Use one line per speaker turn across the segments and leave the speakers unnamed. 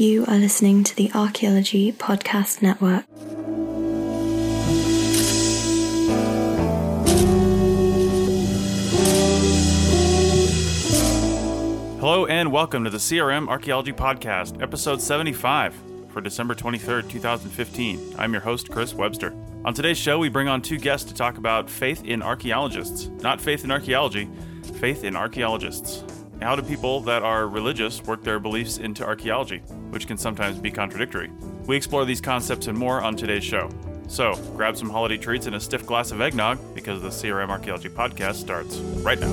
You are listening to the Archaeology Podcast Network.
Hello and welcome to the CRM Archaeology Podcast, episode 75 for December 23rd, 2015. I'm your host, Chris Webster. On today's show, we bring on two guests to talk about faith in archaeologists. Not faith in archaeology, faith in archaeologists. How do people that are religious work their beliefs into archaeology, which can sometimes be contradictory? We explore these concepts and more on today's show. So, grab some holiday treats and a stiff glass of eggnog because the CRM Archaeology Podcast starts right now.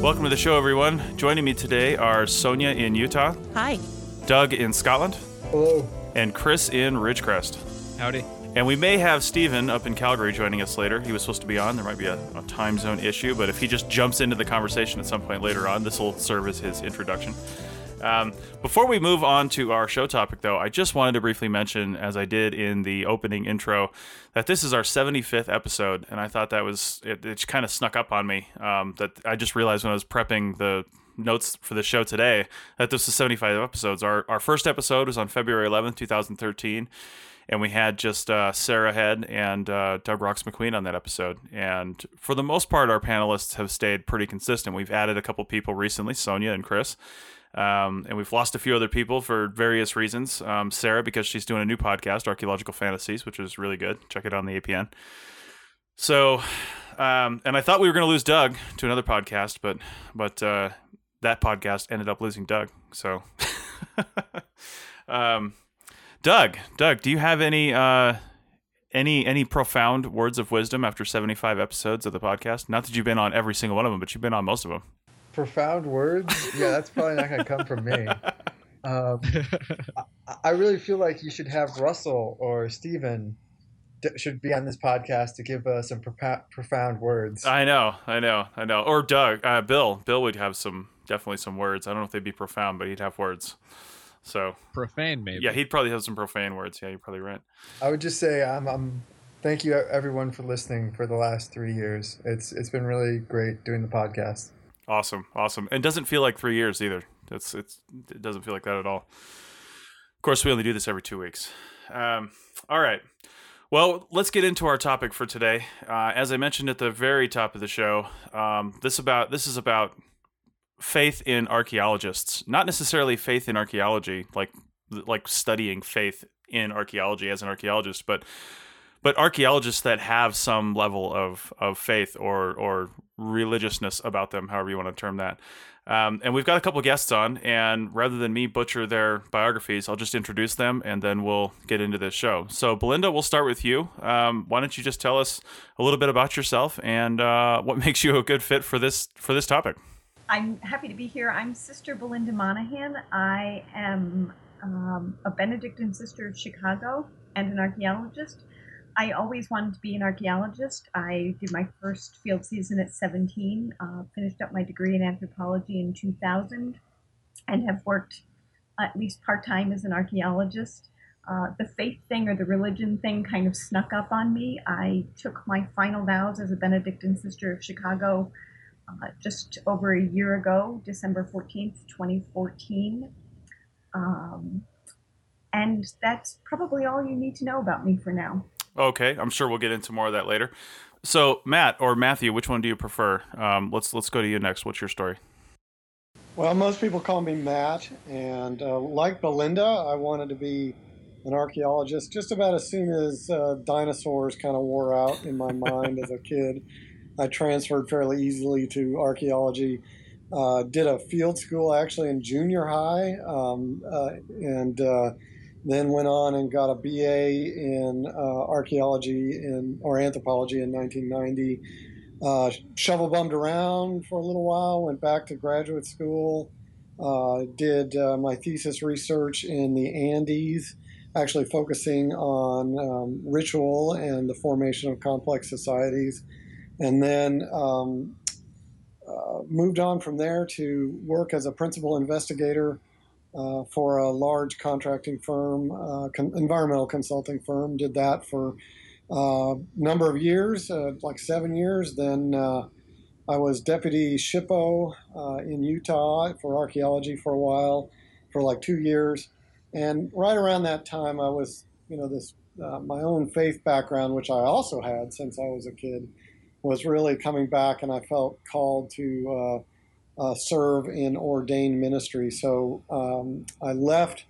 Welcome to the show, everyone. Joining me today are Sonia in Utah,
Hi.
Doug in Scotland,
Hello.
and Chris in Ridgecrest.
Howdy.
And we may have Steven up in Calgary joining us later. He was supposed to be on. There might be a, a time zone issue, but if he just jumps into the conversation at some point later on, this will serve as his introduction. Um, before we move on to our show topic, though, I just wanted to briefly mention, as I did in the opening intro, that this is our 75th episode, and I thought that was it. It kind of snuck up on me. Um, that I just realized when I was prepping the notes for the show today that this is 75 episodes. Our our first episode was on February 11th, 2013 and we had just uh, Sarah Head and uh, Doug Rocks-Macqueen on that episode. And for the most part, our panelists have stayed pretty consistent. We've added a couple people recently, Sonia and Chris. Um, and we've lost a few other people for various reasons. Um, Sarah, because she's doing a new podcast, Archaeological Fantasies, which is really good. Check it on the APN. So, um, and I thought we were going to lose Doug to another podcast, but but uh, that podcast ended up losing Doug. So, um, Doug, Doug, do you have any uh, any any profound words of wisdom after seventy five episodes of the podcast? Not that you've been on every single one of them, but you've been on most of them.
Profound words? Yeah, that's probably not going to come from me. Um, I, really feel like you should have Russell or Steven d- should be on this podcast to give us some propa- profound words.
I know, I know, I know. Or Doug, uh, Bill, Bill would have some definitely some words. I don't know if they'd be profound, but he'd have words. So
Profane, maybe.
yeah, he'd probably have some profane words. Yeah, you're probably right.
I would just say I'm, I'm thank you everyone for listening for the last three years. It's it's been really great doing the podcast.
Awesome, awesome, and doesn't feel like three years either. It's it's it doesn't feel like that at all. Of course, we only do this every two weeks. Um, all right. Well, let's get into our topic for today. Uh, as I mentioned at the very top of the show, um, this about this is about faith in archaeologists, not necessarily faith in archaeology, like like studying faith in archaeology as an archaeologist, but but archaeologists that have some level of of faith or or religiousness about them, however you want to term that. Um, and we've got a couple guests on, and rather than me butcher their biographies, I'll just introduce them, and then we'll get into this show. So, Belinda, we'll start with you. Um, why don't you just tell us a little bit about yourself and uh, what makes you a good fit for this for this topic?
I'm happy to be here. I'm Sister Belinda Monahan. I am um, a Benedictine sister of Chicago and an archaeologist. I always wanted to be an archaeologist. I did my first field season at 17, uh, finished up my degree in anthropology in 2000, and have worked at least part time as an archaeologist. Uh, the faith thing or the religion thing kind of snuck up on me. I took my final vows as a Benedictine sister of Chicago uh, just over a year ago, December 14th, 2014. Um, and that's probably all you need to know about me for now.
Okay, I'm sure we'll get into more of that later. So, Matt or Matthew, which one do you prefer? Um, let's let's go to you next. What's your story?
Well, most people call me Matt, and uh, like Belinda, I wanted to be an archaeologist just about as soon as uh, dinosaurs kind of wore out in my mind as a kid. I transferred fairly easily to archaeology. Uh, did a field school actually in junior high, um, uh, and uh, then went on and got a BA in uh, archaeology in, or anthropology in 1990. Uh, shovel bummed around for a little while, went back to graduate school, uh, did my thesis research in the Andes, actually focusing on um, ritual and the formation of complex societies, and then um, uh, moved on from there to work as a principal investigator uh, for a large contracting firm, uh, con- environmental consulting firm. Did that for a number of years, uh, like seven years. Then I was deputy SHPO uh, in Utah for archaeology for a while, for like two years. And right around that time, I was, you know, this uh, my own faith background, which I also had since I was a kid, was really coming back, and I felt called to uh, uh, serve in ordained ministry. So um, I left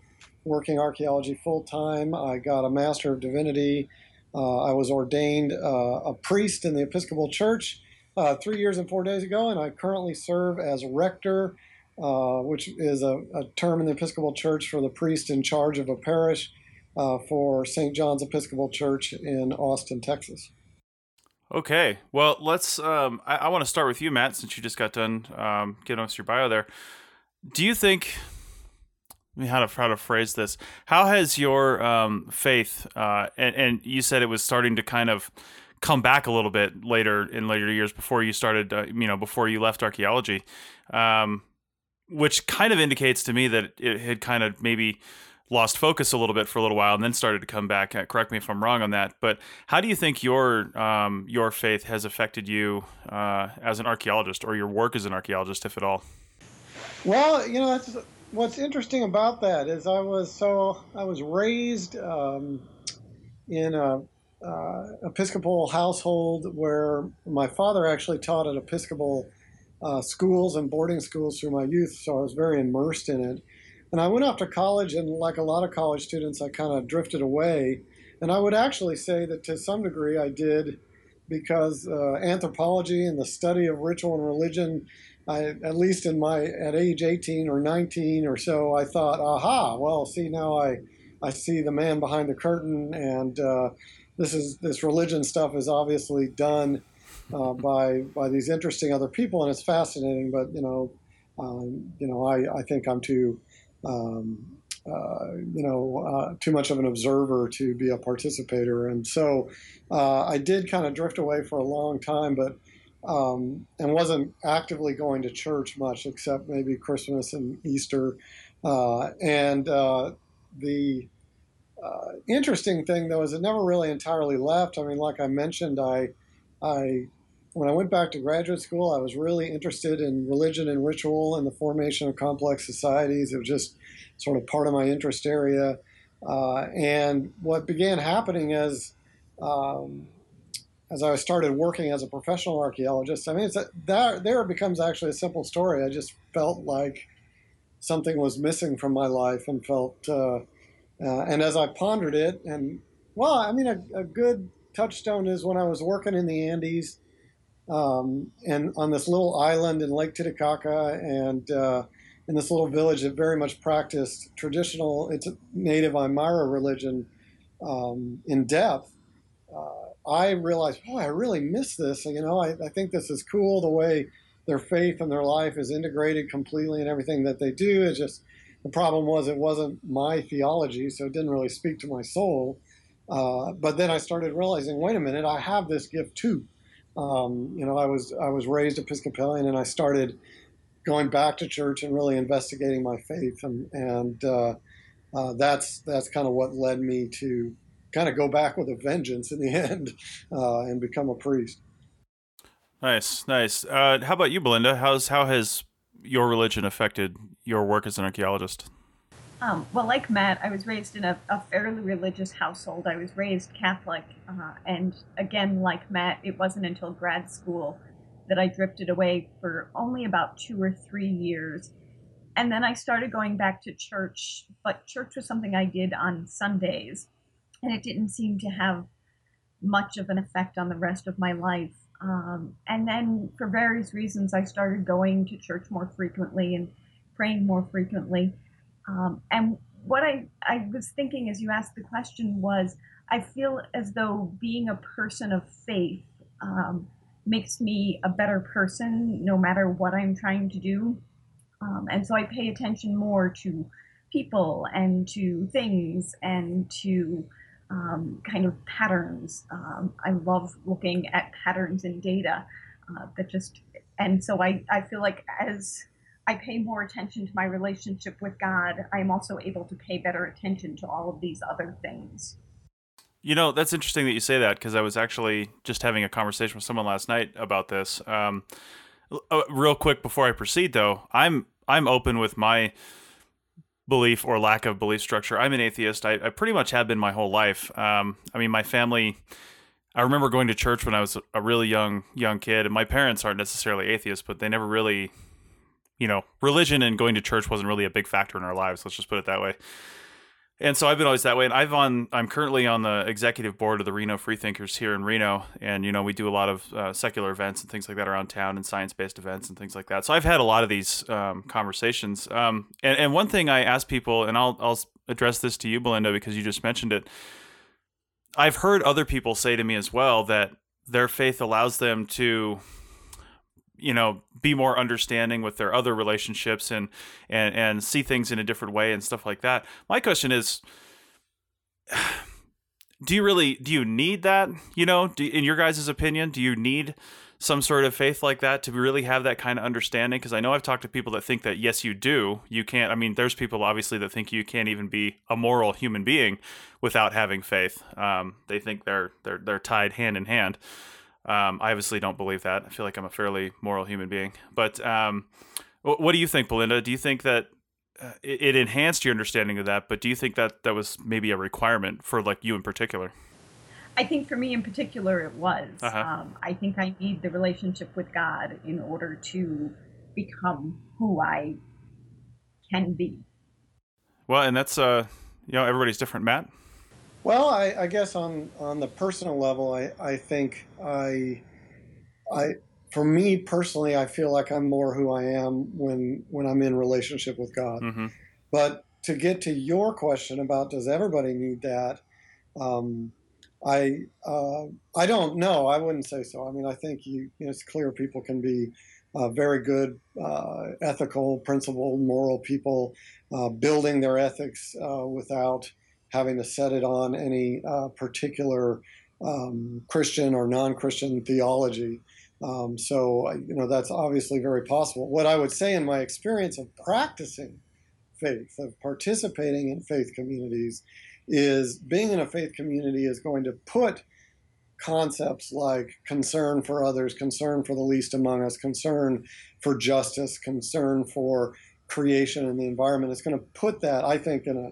working archaeology full time. I got a Master of Divinity. Uh, I was ordained uh, a priest in the Episcopal Church three years and four days ago, and I currently serve as rector, uh, which is a, a, term in the Episcopal Church for the priest in charge of a parish uh, for St. John's Episcopal Church in Austin, Texas.
Okay, well, let's. Um, I, I want to start with you, Matt, since you just got done um, getting us your bio there. Do you think? I mean, how to how to phrase this? How has your um, faith uh, and, and you said it was starting to kind of come back a little bit later in later years before you started, uh, you know, before you left archaeology, um, which kind of indicates to me that it had kind of maybe lost focus a little bit for a little while and then started to come back. Uh, correct me if I'm wrong on that, but how do you think your um, your faith has affected you uh, as an archaeologist or your work as an archaeologist, if at all?
Well, you know, what's interesting about that is I was so I was raised um, in a uh, Episcopal household where my father actually taught at Episcopal uh, schools and boarding schools through my youth, so I was very immersed in it. And I went off to college, and like a lot of college students, I kind of drifted away. And I would actually say that to some degree I did because uh, anthropology and the study of ritual and religion, I, at least in my at age 18 or 19 or so, I thought, aha, well, see now I I see the man behind the curtain, and uh, this is this religion stuff is obviously done uh, by by these interesting other people, and it's fascinating. But you know, um, you know, I, I think I'm too um, uh, you know uh, too much of an observer to be a participator, and so uh, I did kind of drift away for a long time, but. Um, and wasn't actively going to church much, except maybe Christmas and Easter, uh, and uh, the uh, interesting thing though is it never really entirely left. I mean, like I mentioned, I, I, when I went back to graduate school, I was really interested in religion and ritual and the formation of complex societies. It was just sort of part of my interest area. Uh, and what began happening as um, as I started working as a professional archaeologist, I mean, a, that, there it becomes actually a simple story. I just felt like something was missing from my life and felt uh, uh, and as I pondered it, and well, I mean, a, a, good touchstone is when I was working in the Andes um, and on this little island in Lake Titicaca and uh, in this little village that very much practiced traditional, it's native Aymara religion um, in depth. Uh, I realized, oh, I really miss this. You know, I, I think this is cool the way their faith and their life is integrated completely in everything that they do. It's just the problem was it wasn't my theology, so it didn't really speak to my soul. Uh, but then I started realizing, wait a minute, I have this gift too. Um, you know, I was I was raised Episcopalian, and I started going back to church and really investigating my faith, and and uh, uh, that's that's kind of what led me to kind of go back with a vengeance in the end uh, and become a priest.
Nice, nice. Uh, how about you, Belinda? How's how has your religion affected your work as an archaeologist?
Um, well, like Matt, I was raised in a, a fairly religious household. I was raised Catholic, uh, and again, like Matt, it wasn't until grad school that I drifted away for only about two or three years. And then I started going back to church, but church was something I did on Sundays, and it didn't seem to have much of an effect on the rest of my life. Um, and then, for various reasons, I started going to church more frequently and praying more frequently. Um, and what I, I was thinking as you asked the question was I feel as though being a person of faith um, makes me a better person no matter what I'm trying to do. Um, and so I pay attention more to people and to things and to um, kind of patterns. Um, I love looking at patterns in data uh, that just, and so I, I feel like as I pay more attention to my relationship with God, I'm also able to pay better attention to all of these other things.
You know, that's interesting that you say that because I was actually just having a conversation with someone last night about this. Um, Uh, real quick before I proceed, though, I'm I'm open with my belief or lack of belief structure. I'm an atheist. I, I pretty much have been my whole life. Um, I mean, my family. I remember going to church when I was a really young young kid, and my parents aren't necessarily atheists, but they never really, you know, religion and going to church wasn't really a big factor in our lives. Let's just put it that way and so I've been always that way. And I've on I'm currently on the executive board of the Reno Freethinkers here in Reno, and you know we do a lot of uh, secular events and things like that around town, and science based events and things like that. So I've had a lot of these um, conversations. Um, and, and one thing I ask people, and I'll I'll address this to you, Belinda, because you just mentioned it. I've heard other people say to me as well that their faith allows them to you know be more understanding with their other relationships and and and see things in a different way and stuff like that. My question is do you really do you need that? You know do, in your guys' opinion do you need some sort of faith like that to really have that kind of understanding? Because i know i've talked to people that think that yes you do. You can't i mean there's people obviously that think you can't even be a moral human being without having faith. Um, they think they're they're they're tied hand in hand um, I obviously don't believe that. I feel like I'm a fairly moral human being. But um, what do you think, Belinda? Do you think that uh, it, it, enhanced your understanding of that? But do you think that that was maybe a requirement for like you in particular?
I think for me in particular, it was. Uh-huh. Um, I think I need the relationship with God in order to become who I can be.
Well, and that's uh, you know, everybody's different, Matt.
Well, I, I, guess on on the personal level, I, I think I I for me personally, I feel like I'm more who I am when when I'm in relationship with God. Mm-hmm. But to get to your question about does everybody need that, um, I uh, I don't know. I wouldn't say so. I mean, I think you, you know, it's clear people can be uh, very good, uh, ethical, principled, moral people, uh, building their ethics uh, without having to set it on any uh, particular um, Christian or non-Christian theology. Um, so you know that's obviously very possible. What I would say in my experience of practicing faith, of participating in faith communities, is being in a faith community is going to put concepts like concern for others, concern for the least among us, concern for justice, concern for creation and the environment. It's going to put that, I think, in a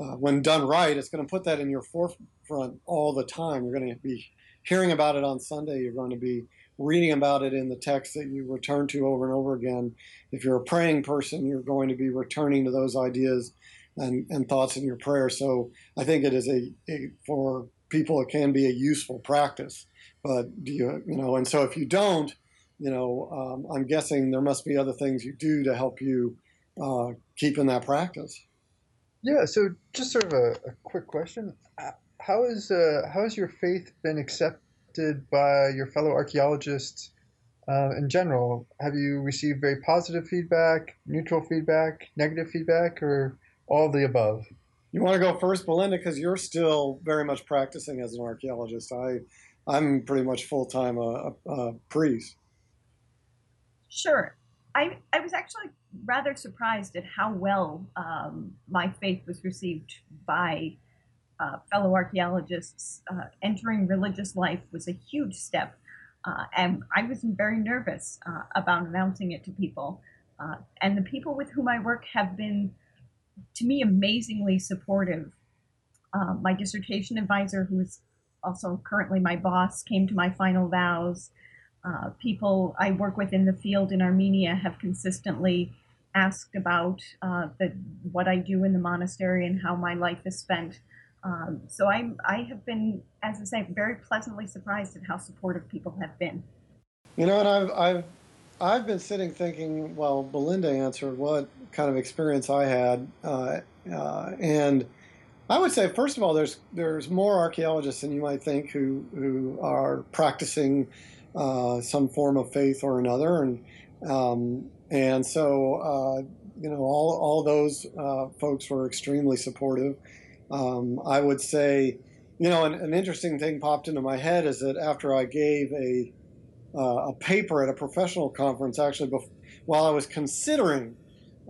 uh, when done right, it's going to put that in your forefront all the time. You're going to be hearing about it on Sunday. You're going to be reading about it in the text that you return to over and over again. If you're a praying person, you're going to be returning to those ideas and, and thoughts in your prayer. So I think it is a, a for people it can be a useful practice. But do you you know? And so if you don't, you know, um, I'm guessing there must be other things you do to help you uh, keep in that practice.
Yeah. So, just sort of a, a quick question: How is uh, how has your faith been accepted by your fellow archaeologists uh, in general? Have you received very positive feedback, neutral feedback, negative feedback, or all the above?
You want to go first, Belinda, because you're still very much practicing as an archaeologist. I, I'm pretty much full time a, a, a priest.
Sure. I, I was actually rather surprised at how well um, my faith was received by uh, fellow archaeologists. Uh, entering religious life was a huge step, uh, and I was very nervous uh, about announcing it to people. Uh, and the people with whom I work have been, to me, amazingly supportive. Uh, my dissertation advisor, who is also currently my boss, came to my final vows uh, people I work with in the field in Armenia have consistently asked about uh, the, what I do in the monastery and how my life is spent. Um, so I'm, I have been, as I say, very pleasantly surprised at how supportive people have been.
You know, and I've, I've, I've been sitting thinking, well, Belinda answered what kind of experience I had, uh, uh, and I would say, first of all, there's there's more archaeologists than you might think who who are practicing uh, some form of faith or another, and um, and so uh, you know all all those uh, folks were extremely supportive. Um, I would say, you know, an, an, interesting thing popped into my head is that after I gave a uh, a paper at a professional conference, actually, while I was considering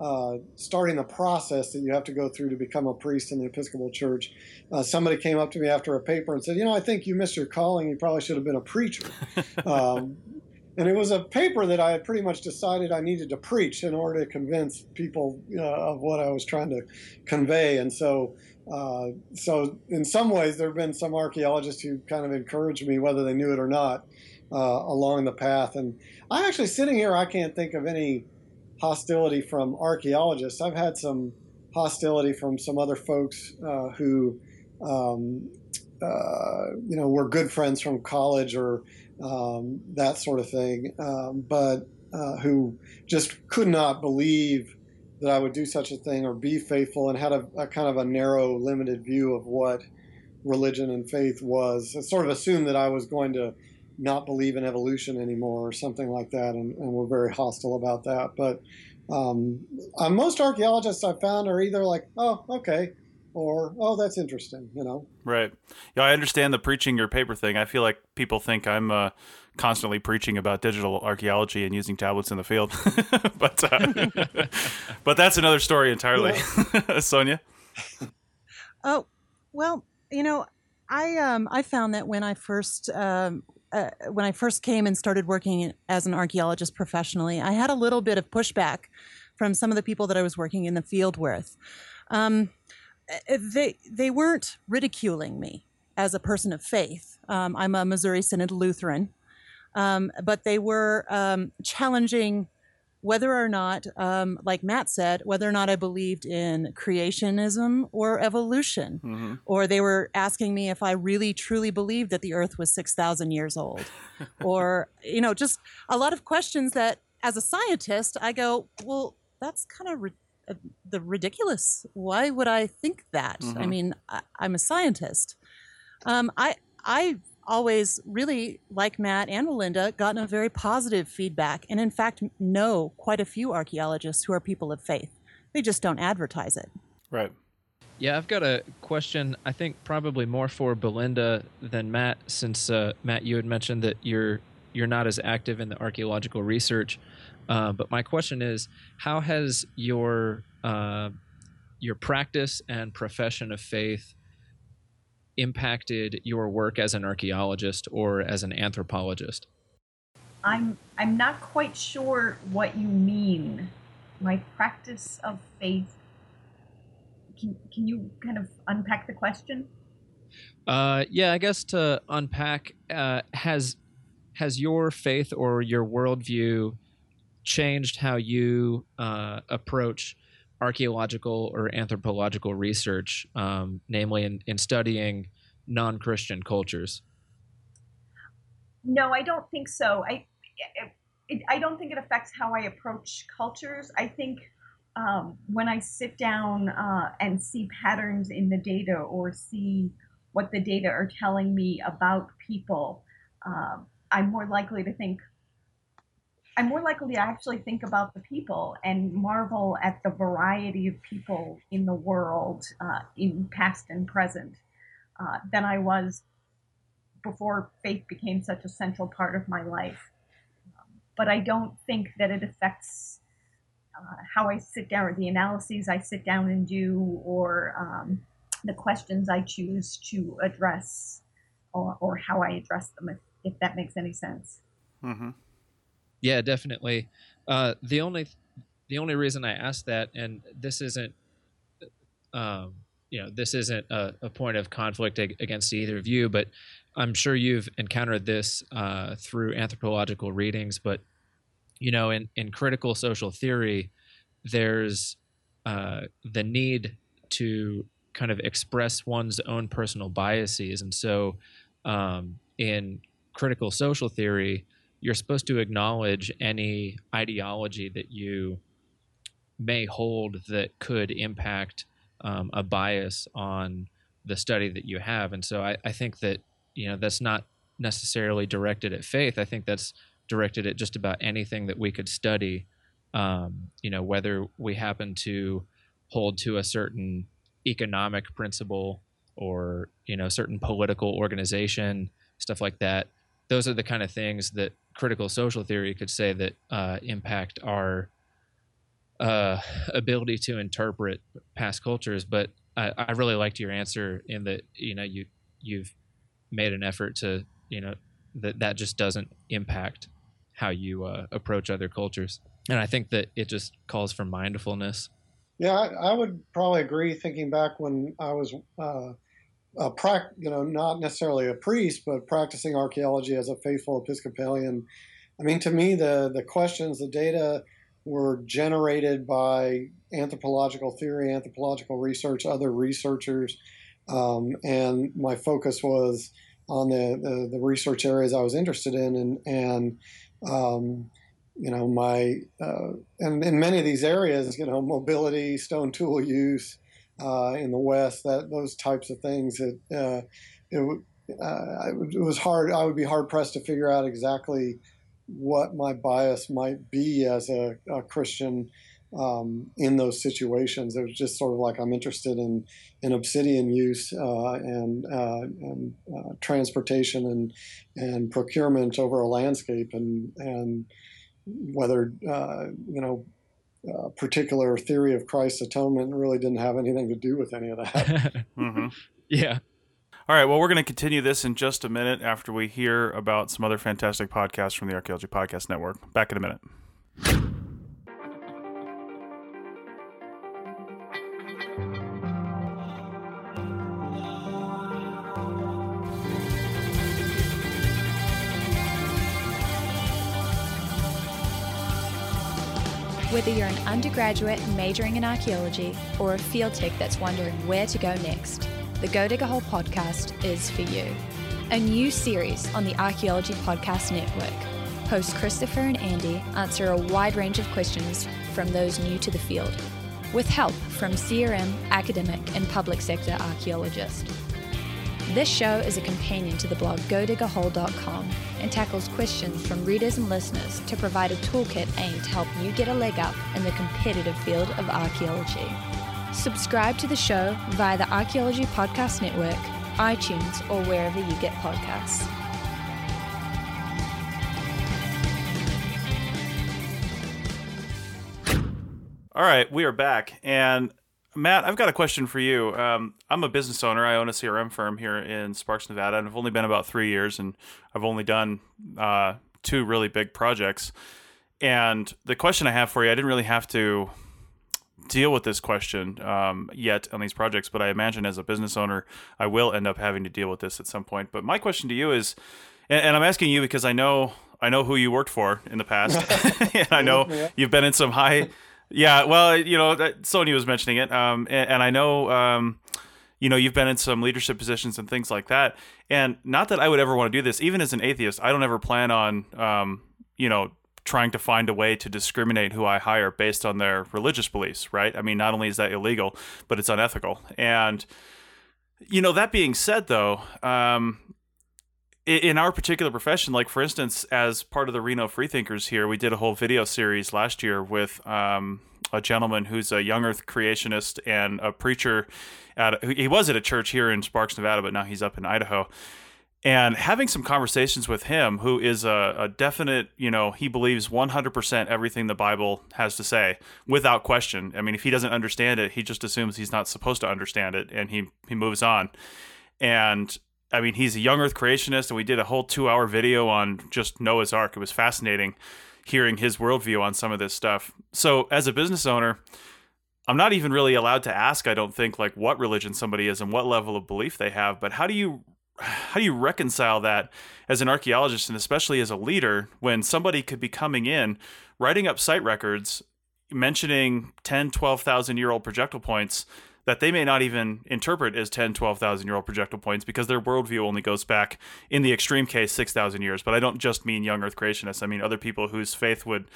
uh, starting the process that you have to go through to become a priest in the Episcopal Church. Uh, somebody came up to me after a paper and said, "You know, I think you missed your calling. You probably should have been a preacher." um, and it was a paper that I had pretty much decided I needed to preach in order to convince people uh, of what I was trying to convey. And so, uh, so in some ways, there have been some archaeologists who kind of encouraged me, whether they knew it or not, uh, along the path. And I'm actually sitting here. I can't think of any hostility from archaeologists. I've had some hostility from some other folks uh, who. Um, uh, you know, were good friends from college or um, that sort of thing, um, but uh, who just could not believe that I would do such a thing or be faithful and had a, a kind of a narrow, limited view of what religion and faith was. It sort of assumed that I was going to not believe in evolution anymore or something like that, and, and were very hostile about that. But um, uh, most archaeologists I've found are either like, oh, okay, or oh that's interesting you know?
Right. Yeah i understand the preaching your paper thing. I feel like people think i'm uh, constantly preaching about digital archaeology and using tablets in the field. But uh, but that's another story entirely. Yeah. sonia?
Oh well you know i um i found that when i first um uh, when I first came and started working as an archaeologist professionally, I had a little bit of pushback from some of the people that I was working in the field with. Um, uh, they they weren't ridiculing me as a person of faith. Um, I'm a Missouri Synod Lutheran, um, but they were um, challenging whether or not, um, like Matt said, whether or not I believed in creationism or evolution, mm-hmm. or they were asking me if I really truly believed that the Earth was six thousand years old, or you know, just a lot of questions that, as a scientist, I go, well, that's kind of the ridiculous. Why would I think that? Mm-hmm. I mean, I, am a scientist. Um, I I always really like Matt and Melinda gotten a very positive feedback, and in fact know quite a few archaeologists who are people of faith. They just don't advertise it.
Right.
Yeah, I've got a question. I think probably more for Belinda than Matt, since uh, Matt, you had mentioned that you're you're not as active in the archaeological research. Uh, but my question is, how has your uh, your practice and profession of faith impacted your work as an archaeologist or as an anthropologist?
I'm I'm not quite sure what you mean. My practice of faith. Can can you kind of unpack the question?
Uh, yeah, I guess to unpack, uh, has has your faith or your worldview changed how you uh, approach archaeological or anthropological research, um, namely in, in studying non Christian cultures?
No, I don't think so. I, it, I don't think it affects how I approach cultures. I think um, when I sit down uh, and see patterns in the data or see what the data are telling me about people, uh, I'm more likely to think, I'm more likely to actually think about the people and marvel at the variety of people in the world, uh, in past and present, uh, than I was before faith became such a central part of my life. But I don't think that it affects uh, how I sit down, or the analyses I sit down and do, or um, the questions I choose to address, or, or how I address them, if, if that makes any sense.
Mm-hmm. Yeah, definitely. Uh, the only the only reason I asked that, and this isn't, um, you know, this isn't a, a, point of conflict against either of you, but I'm sure you've encountered this uh, through anthropological readings. But you know, in in critical social theory, there's uh, the need to kind of express one's own personal biases, and so um, in critical social theory you're supposed to acknowledge any ideology that you may hold that could impact um, a bias on the study that you have. And so I, I think that, you know, that's not necessarily directed at faith. I think that's directed at just about anything that we could study. Um, you know, whether we happen to hold to a certain economic principle or, you know, certain political organization, stuff like that. Those are the kind of things that critical social theory could say that uh, impact our uh, ability to interpret past cultures. But I, I, really liked your answer in that you know you you've made an effort to you know that that just doesn't impact how you uh, approach other cultures. And I think that it just calls for mindfulness.
Yeah, I, I would probably agree. Thinking back when I was uh, a prac, you know, not necessarily a priest, but practicing archaeology as a faithful Episcopalian. I mean, to me, the the questions, the data were generated by anthropological theory, anthropological research, other researchers, um, and my focus was on the, the, the research areas I was interested in, and and um, you know my uh, and in many of these areas, you know, mobility, stone tool use uh, in the West, that those types of things. It uh, it, uh, it was hard. I would be hard pressed to figure out exactly what my bias might be as a, a Christian um, in those situations. It was just sort of like I'm interested in in obsidian use uh, and uh, and uh, transportation and and procurement over a landscape and and whether you know. Uh, particular theory of Christ's atonement really didn't have anything to do with any of that.
mm-hmm.
Yeah.
All right. Well, we're going to continue this in just a minute after we hear about some other fantastic podcasts from the Archaeology Podcast Network. Back in a minute.
Undergraduate majoring in archaeology or a field tech that's wondering where to go next, the Go Dig a Hole podcast is for you. A new series on the Archaeology Podcast Network. Hosts Christopher and Andy answer a wide range of questions from those new to the field, with help from CRM, academic, and public sector archaeologists. This show is a companion to the blog godigahole.com and tackles questions from readers and listeners to provide a toolkit aimed to help you get a leg up in the competitive field of archaeology. Subscribe to the show via the Archaeology Podcast Network, iTunes, or wherever you get podcasts.
All right, we are back. And Matt, I've got a question for you. Um, I'm a business owner. I own a CRM firm here in Sparks, Nevada, and I've only been about three years, and I've only done uh, two really big projects. And the question I have for you, I didn't really have to deal with this question um, yet on these projects, but I imagine as a business owner, I will end up having to deal with this at some point. But my question to you is, and, and I'm asking you because I know I know who you worked for in the past, and I know
Yeah.
you've been in some high. Yeah, well, you know, Sony was mentioning it, um, and, and I know, um, you know, you've been in some leadership positions and things like that. And not that I would ever want to do this, even as an atheist, I don't ever plan on, um, you know, trying to find a way to discriminate who I hire based on their religious beliefs, right? I mean, not only is that illegal, but it's unethical. And you know, that being said, though, um, in our particular profession, like for instance, as part of the Reno Freethinkers here, we did a whole video series last year with um, a gentleman who's a young Earth creationist and a preacher. At he was at a church here in Sparks, Nevada, but now he's up in Idaho and having some conversations with him who is a, a definite you know he believes 100% everything the bible has to say without question i mean if he doesn't understand it he just assumes he's not supposed to understand it and he he moves on and i mean he's a young earth creationist and we did a whole two hour video on just noah's ark it was fascinating hearing his worldview on some of this stuff so as a business owner I'm not even really allowed to ask, I don't think, like what religion somebody is and what level of belief they have. But how do you how do you reconcile that as an archaeologist and especially as a leader when somebody could be coming in, writing up site records, mentioning 10, 12,000 year old projectile points that they may not even interpret as 10, 12,000 year old projectile points because their worldview only goes back, in the extreme case, 6,000 years. But I don't just mean young earth creationists. I mean other people whose faith would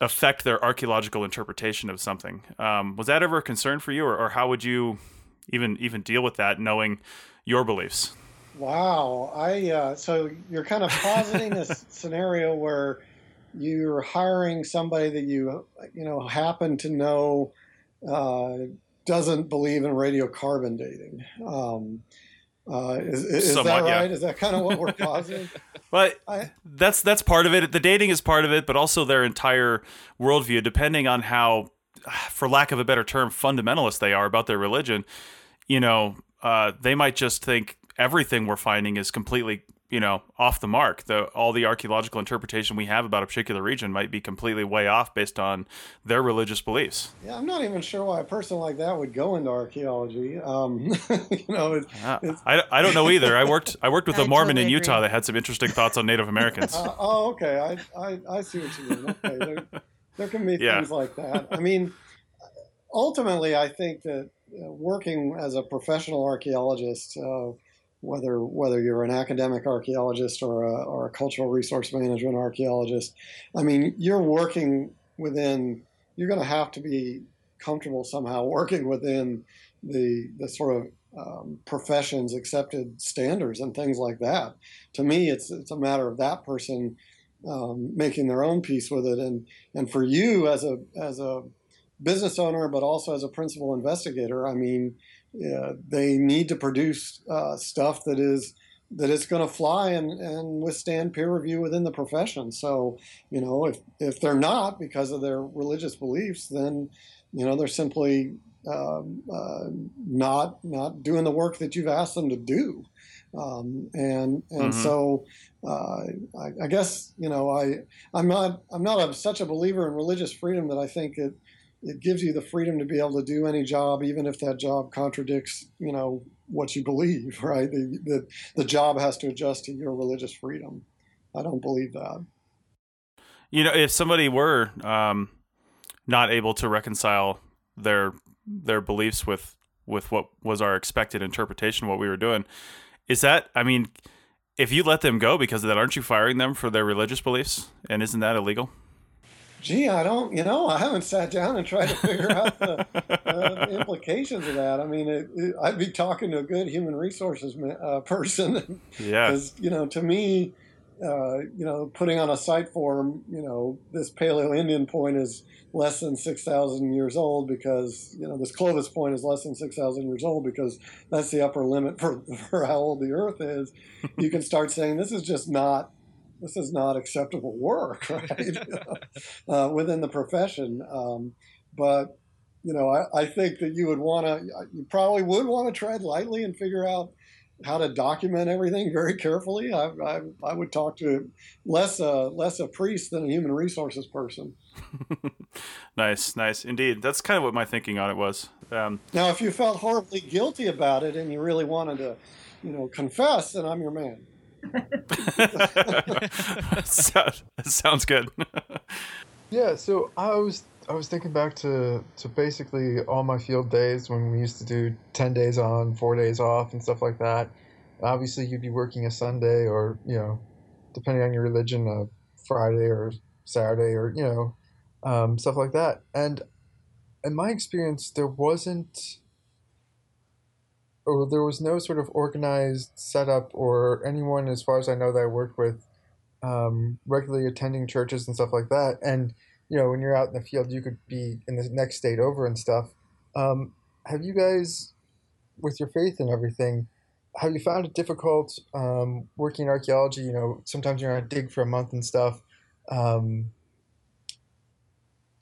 affect their archaeological interpretation of something. Um, was that ever a concern for you, or, or how would you even even deal with that, knowing your beliefs?
Wow. I uh, so you're kind of positing a scenario where you're hiring somebody that you you know happen to know uh, doesn't believe in radiocarbon dating. Um, uh, is is that
Somewhat, yeah.
right? Is that kind of what we're causing?
But
I-
that's that's part of it. The dating is part of it, but also their entire worldview, depending on how, for lack of a better term, fundamentalist they are about their religion. You know, uh, they might just think everything we're finding is completely you know, off the mark. The all the archaeological interpretation we have about a particular region might be completely way off based on their religious beliefs.
Yeah, I'm not even sure why a person like that would go into archaeology. Um, you know, it,
uh, I, I don't know either. I worked I worked with a
I
Mormon
totally
in Utah
agree.
that had some interesting thoughts on Native Americans.
uh, oh, okay. I, I, I see what you mean. Okay, there, there can be
Yeah.
things like that. I mean, ultimately, I think that uh, working as a professional archaeologist, uh, whether whether you're an academic archaeologist or a, or a cultural resource management archaeologist, I mean, you're working within. You're going to have to be comfortable somehow working within the the sort of um, profession's accepted standards and things like that. To me, it's it's a matter of that person um, making their own peace with it, and and for you as a as a business owner, but also as a principal investigator, I mean, uh, they need to produce uh, stuff that is that is going to fly and, and withstand peer review within the profession. So, you know, if if they're not because of their religious beliefs, then you know they're simply um, uh, not not doing the work that you've asked them to do. Um, and and
Mhm.
so uh, I, I guess you know I I'm not I'm not a, such a believer in religious freedom that I think it it gives you the freedom to be able to do any job, even if that job contradicts you know what you believe. Right? The the, the job has to adjust to your religious freedom. I don't believe that.
You know, if somebody were um, not able to reconcile their their beliefs with with what was our expected interpretation of what we were doing, is that? I mean, if you let them go because of that, aren't you firing them for their religious beliefs? And isn't that illegal?
Gee, I don't, you know, I haven't sat down and tried to figure out the, uh, the implications of that. I mean, it, it, I'd be talking to a good human resources ma- uh, person
Yeah.
because, you know, to me, uh, you know, putting on a site form, you know, this Paleo Indian point is less than 6,000 years old because, you know, this Clovis point is less than 6,000 years old because that's the upper limit for, for how old the Earth is. You can start saying this is just not this is not acceptable work, right? uh, within the profession. Um, but you know, I, I think that you would want to, you probably would want to tread lightly and figure out how to document everything very carefully. I, I, I would talk to less a less a priest than a human resources person.
nice, nice, indeed. That's kind of what my thinking on it was. Um,
Now, if you felt horribly guilty about it and you really wanted to, you know, confess, then I'm your man.
sounds, sounds good.
Yeah, so I was I was thinking back to to basically all my field days when we used to do ten days on, four days off, and stuff like that. Obviously, you'd be working a Sunday, or you know, depending on your religion, a Friday or Saturday, or you know, um, stuff like that. And in my experience, there wasn't, or there was no sort of organized setup, or anyone, as far as I know, that I worked with, um, regularly attending churches and stuff like that. And you know, when you're out in the field, you could be in the next state over and stuff. Um, have you guys, with your faith and everything, have you found it difficult um, working in archaeology? You know, sometimes you're on a dig for a month and stuff. Um,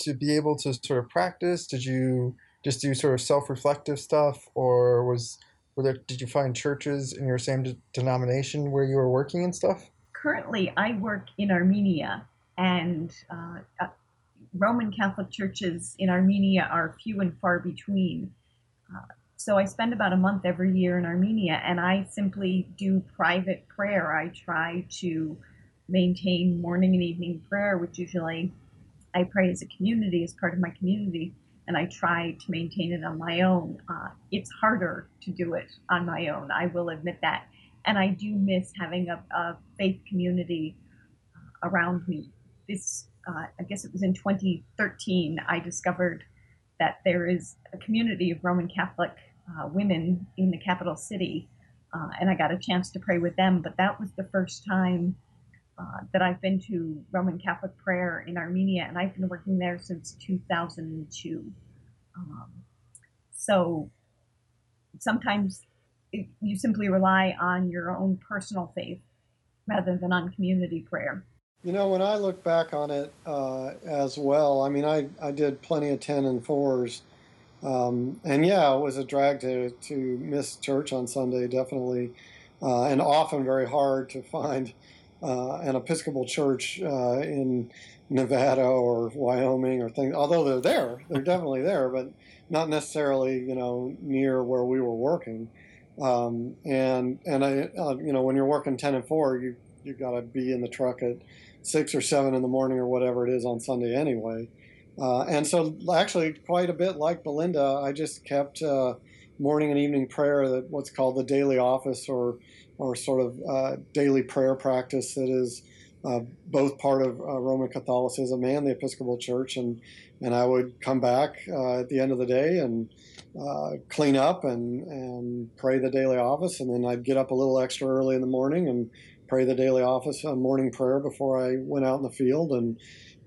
to be able to sort of practice, did you just do sort of self-reflective stuff, or was were there? Did you find churches in your same de- denomination where you were working and stuff?
Currently, I work in Armenia, and uh, uh, Roman Catholic churches in Armenia are few and far between. Uh, so I spend about a month every year in Armenia, and I simply do private prayer. I try to maintain morning and evening prayer, which usually I pray as a community, as part of my community, and I try to maintain it on my own. Uh, it's harder to do it on my own, I will admit that. And I do miss having a, a faith community uh, around me. This, uh, I guess it was in 2013, I discovered that there is a community of Roman Catholic uh, women in the capital city, uh, and I got a chance to pray with them. But that was the first time uh, that I've been to Roman Catholic prayer in Armenia, and I've been working there since 2002. Um, so sometimes it, you simply rely on your own personal faith rather than on community prayer.
You know, when I look back on it uh, as well, I mean, I, I did plenty of 10 and 4s. Um, and yeah, it was a drag to, to miss church on Sunday, definitely. uh, and often very hard to find an Episcopal church uh, in Nevada or Wyoming or things. Although they're there, they're definitely there, but not necessarily you know near where we were working. Um, and and I uh, you know when you're working ten and four, you you got to be in the truck at six or seven in the morning or whatever it is on Sunday anyway. Uh, and so actually quite a bit like Belinda, I just kept uh, morning and evening prayer that what's called the daily office or or sort of uh, daily prayer practice that is uh, both part of uh, Roman Catholicism and the Episcopal Church. And, and I would come back uh, at the end of the day and uh, clean up and, and pray the daily office. And then I'd get up a little extra early in the morning and pray the daily office, a morning prayer before I went out in the field. And,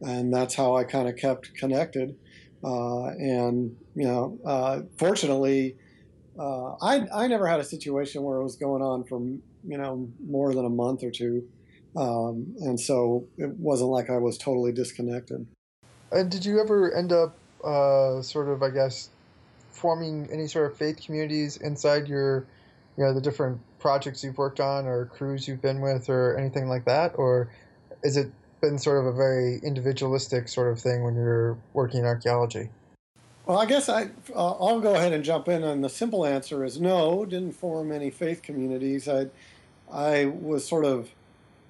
and that's how I kind of kept connected. Uh, and, you know, fortunately, uh, I I never had a situation where it was going on for you know more than a month or two, um, and so it wasn't like I was totally disconnected.
And did you ever end up uh, sort of I guess forming any sort of faith communities inside your you know the different projects you've worked on or crews you've been with or anything like that, or is it been sort of a very individualistic sort of thing when you're working in archaeology?
Well, I guess I, uh, I'll go ahead and jump in, and the simple answer is no. Didn't form any faith communities. I, I was sort of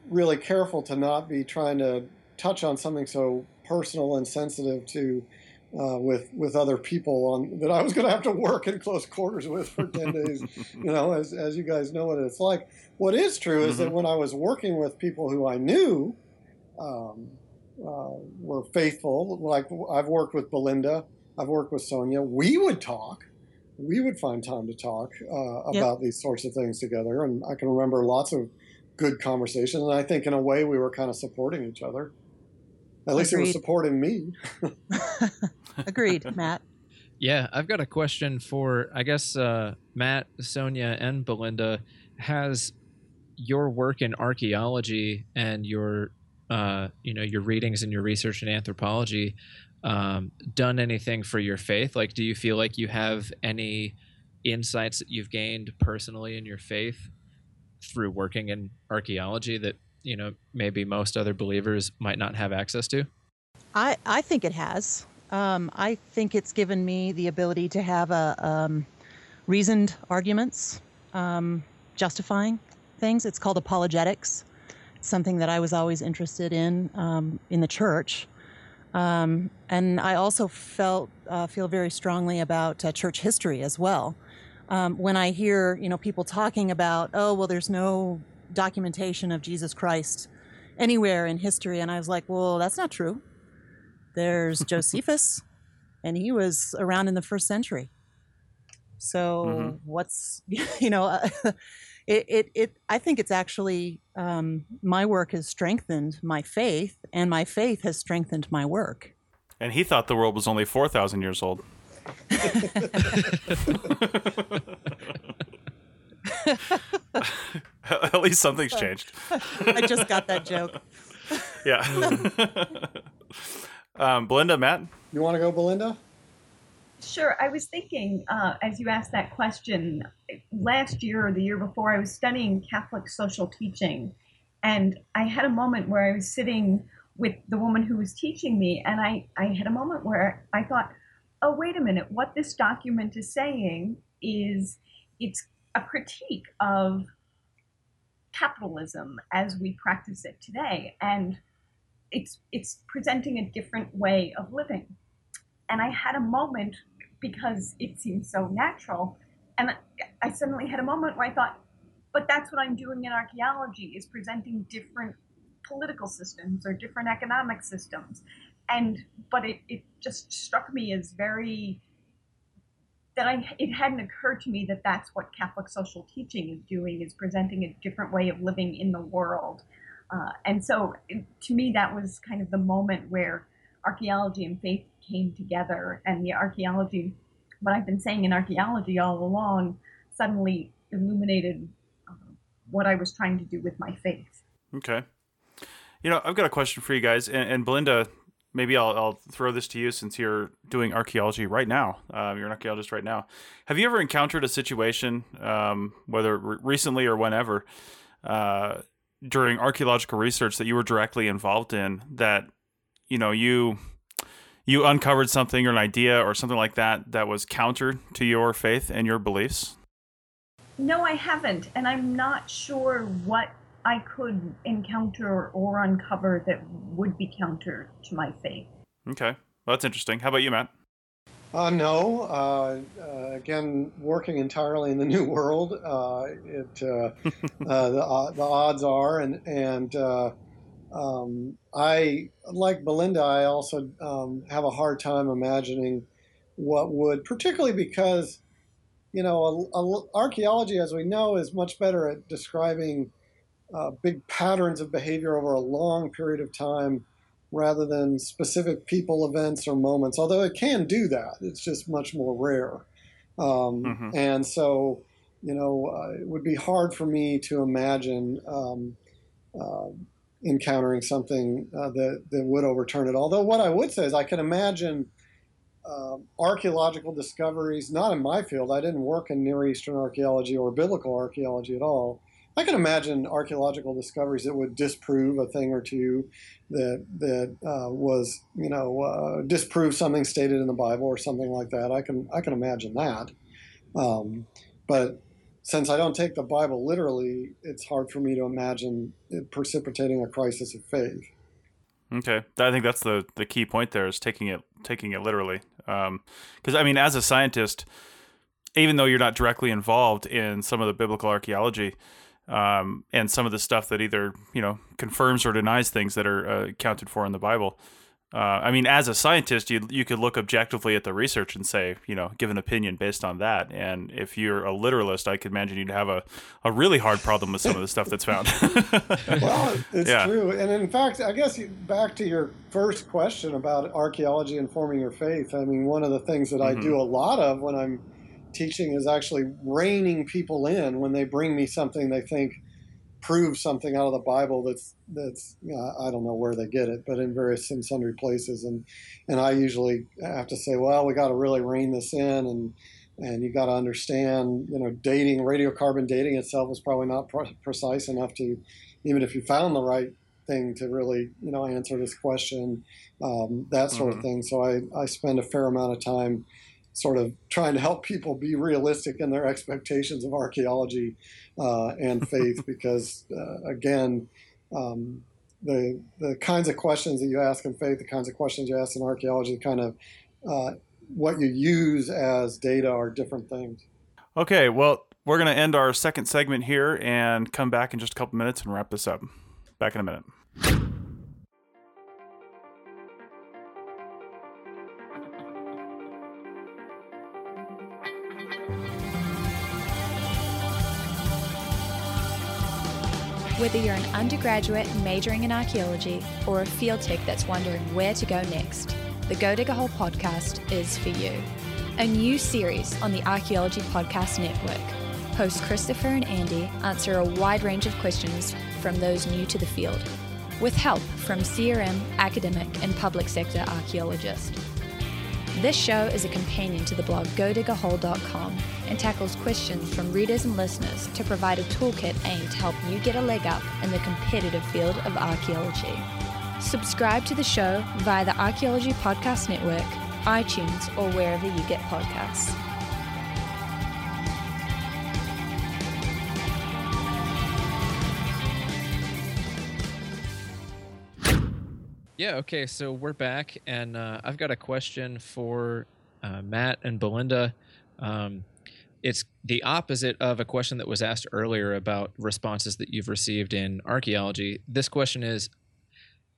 really careful to not be trying to touch on something so personal and sensitive to uh, with with other people on that I was going to have to work in close quarters with for ten days. you know, as as you guys know what it's like. What is true is mm-hmm. that when I was working with people who I knew um, uh, were faithful, like I've worked with Belinda I've worked with Sonia. We would talk. We would find time to talk uh, about yep. these sorts of things together, and I can remember lots of good conversations. And I think, in a way, we were kind of supporting each other. At least Agreed. it was supporting me.
Agreed, Matt.
Yeah, I've got a question for, I guess, uh, Matt, Sonia, and Belinda. Has your work in archaeology and your, uh, you know, your readings and your research in anthropology um, done anything for your faith? Like, do you feel like you have any insights that you've gained personally in your faith through working in archaeology that you know maybe most other believers might not have access to?
I I think it has. Um, I think it's given me the ability to have a um, reasoned arguments um, justifying things. It's called apologetics. Something that I was always interested in um, in the church. Um, and I also felt uh, feel very strongly about uh, church history as well. Um, when I hear you know people talking about oh well there's no documentation of Jesus Christ anywhere in history, and I was like well that's not true. There's Josephus, and he was around in the first century. So mm-hmm. what's you know it, it, it I think it's actually um, my work has strengthened my faith, and my faith has strengthened my work.
And he thought the world was only four thousand years old. At least something's changed.
I just got that joke.
yeah. um, Belinda, Matt,
you want to go, Belinda?
Sure. I was thinking, uh, as you asked that question, last year or the year before, I was studying Catholic social teaching. And I had a moment where I was sitting with the woman who was teaching me, and I, I had a moment where I thought, oh, wait a minute, what this document is saying is it's a critique of capitalism as we practice it today. And it's it's presenting a different way of living. And I had a moment because it seemed so natural. And I suddenly had a moment where I thought, but that's what I'm doing in archaeology is presenting different political systems or different economic systems. And but it, it just struck me as very that I it hadn't occurred to me that that's what Catholic social teaching is doing is presenting a different way of living in the world. Uh, and so it, to me that was kind of the moment where archaeology and faith came together and the archaeology, what I've been saying in archaeology all along, suddenly illuminated uh, what I was trying to do with my faith.
Okay. You know, I've got a question for you guys, and, and Belinda, maybe I'll, I'll throw this to you since you're doing archaeology right now. Um, you're an archaeologist right now. Have you ever encountered a situation, um, whether re- recently or whenever, uh, during archaeological research that you were directly involved in that you know you you uncovered something or an idea or something like that that was counter to your faith and your beliefs?
No, I haven't, and I'm not sure what I could encounter or uncover that would be counter to my faith.
Okay, well, that's interesting. How about you, Matt?
Uh, no. Uh, uh, again, working entirely in the new world, uh, it uh, uh, the the odds are, and and um, I like Belinda. I also um, have a hard time imagining what would, particularly because you know, a, a, archaeology, as we know, is much better at describing big patterns of behavior over a long period of time rather than specific people, events, or moments. Although it can do that, it's just much more rare. Um, mm-hmm. And so, you know, uh, it would be hard for me to imagine um, uh, encountering something uh, that, that would overturn it. Although, what I would say is I can imagine. Um, archaeological discoveries, not in my field. I didn't work in Near Eastern archaeology or biblical archaeology at all. I can imagine archaeological discoveries that would disprove a thing or two that that uh, was you know uh, disprove something stated in the Bible or something like that. I can I can imagine that, um, but since I don't take the Bible literally, it's hard for me to imagine it precipitating a crisis of faith.
Okay, I think that's the the key point there is taking it taking it literally. Because um, I mean, as a scientist, even though you're not directly involved in some of the biblical archaeology, um, and some of the stuff that either you know confirms or denies things that are uh, accounted for in the Bible. Uh, I mean, as a scientist, you you could look objectively at the research and say, you know, give an opinion based on that. And if you're a literalist, I could imagine you'd have a, a really hard problem with some of the stuff that's found.
well, it's yeah. true. And in fact, I guess back to your first question about archaeology informing your faith. I mean, one of the things that mm-hmm. I do a lot of when I'm teaching is actually reining people in when they bring me something they think proves something out of the Bible that's that's know, I don't know where they get it, but in various and sundry places, and and I usually have to say, well, we got to really rein this in, and and you got to understand, you know, dating radiocarbon dating itself is probably not pre- precise enough to, even if you found the right thing to really you know answer this question, um, that sort mm-hmm. of thing. So I I spend a fair amount of time sort of trying to help people be realistic in their expectations of archaeology uh, and faith, because uh, again, um, the the kinds of questions that you ask in faith, the kinds of questions you ask in archaeology, kind of uh, what you use as data are different things.
Okay, well, we're going to end our second segment here and come back in just a couple minutes and wrap this up. Back in a minute.
Whether you're an undergraduate majoring in archaeology or a field tech that's wondering where to go next, the Go Dig a Hole podcast is for you. A new series on the Archaeology Podcast Network. Hosts Christopher and Andy answer a wide range of questions from those new to the field, with help from CRM, academic, and public sector archaeologists. This show is a companion to the blog godigahole.com and tackles questions from readers and listeners to provide a toolkit aimed to help you get a leg up in the competitive field of archaeology. Subscribe to the show via the Archaeology Podcast Network, iTunes, or wherever you get podcasts.
Yeah, okay, so we're back, and uh, I've got a question for uh, Matt and Belinda. Um, it's the opposite of a question that was asked earlier about responses that you've received in archaeology. This question is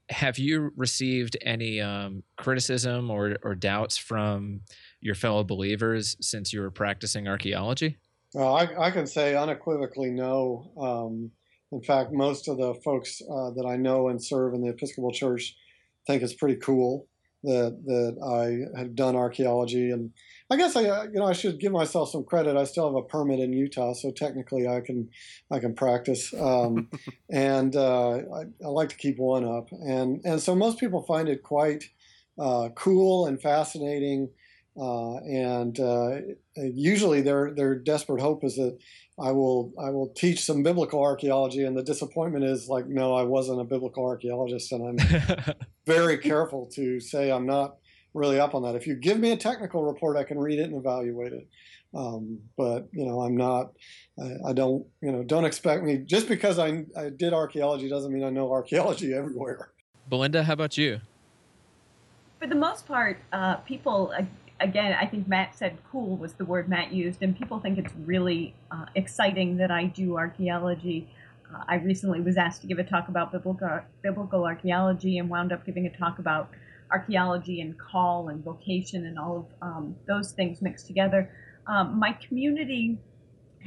Have you received any um, criticism or, or doubts from your fellow believers since you were practicing archaeology?
Well, I, I can say unequivocally no. Um, in fact, most of the folks uh, that I know and serve in the Episcopal Church think it's pretty cool that that I had done archaeology, and I guess I you know I should give myself some credit. I still have a permit in Utah, so technically I can I can practice, um, and uh, I, I, like to keep one up, and and so most people find it quite uh, cool and fascinating. Uh, and uh, usually their their desperate hope is that I will I will teach some biblical archaeology, and the disappointment is like, no, I wasn't a biblical archaeologist, and I'm very careful to say I'm not really up on that. If you give me a technical report, I can read it and evaluate it. Um, but you know, I'm not. I, I, don't. You know, don't expect me just because I I did archaeology doesn't mean I know archaeology everywhere.
Belinda, how about you?
For the most part, uh, people again, I think Matt said cool was the word Matt used, and people think it's really uh, exciting that I do archaeology. Uh, I recently was asked to give a talk about biblical, biblical archaeology and wound up giving a talk about archaeology and call and vocation and all of um, those things mixed together. Um, my community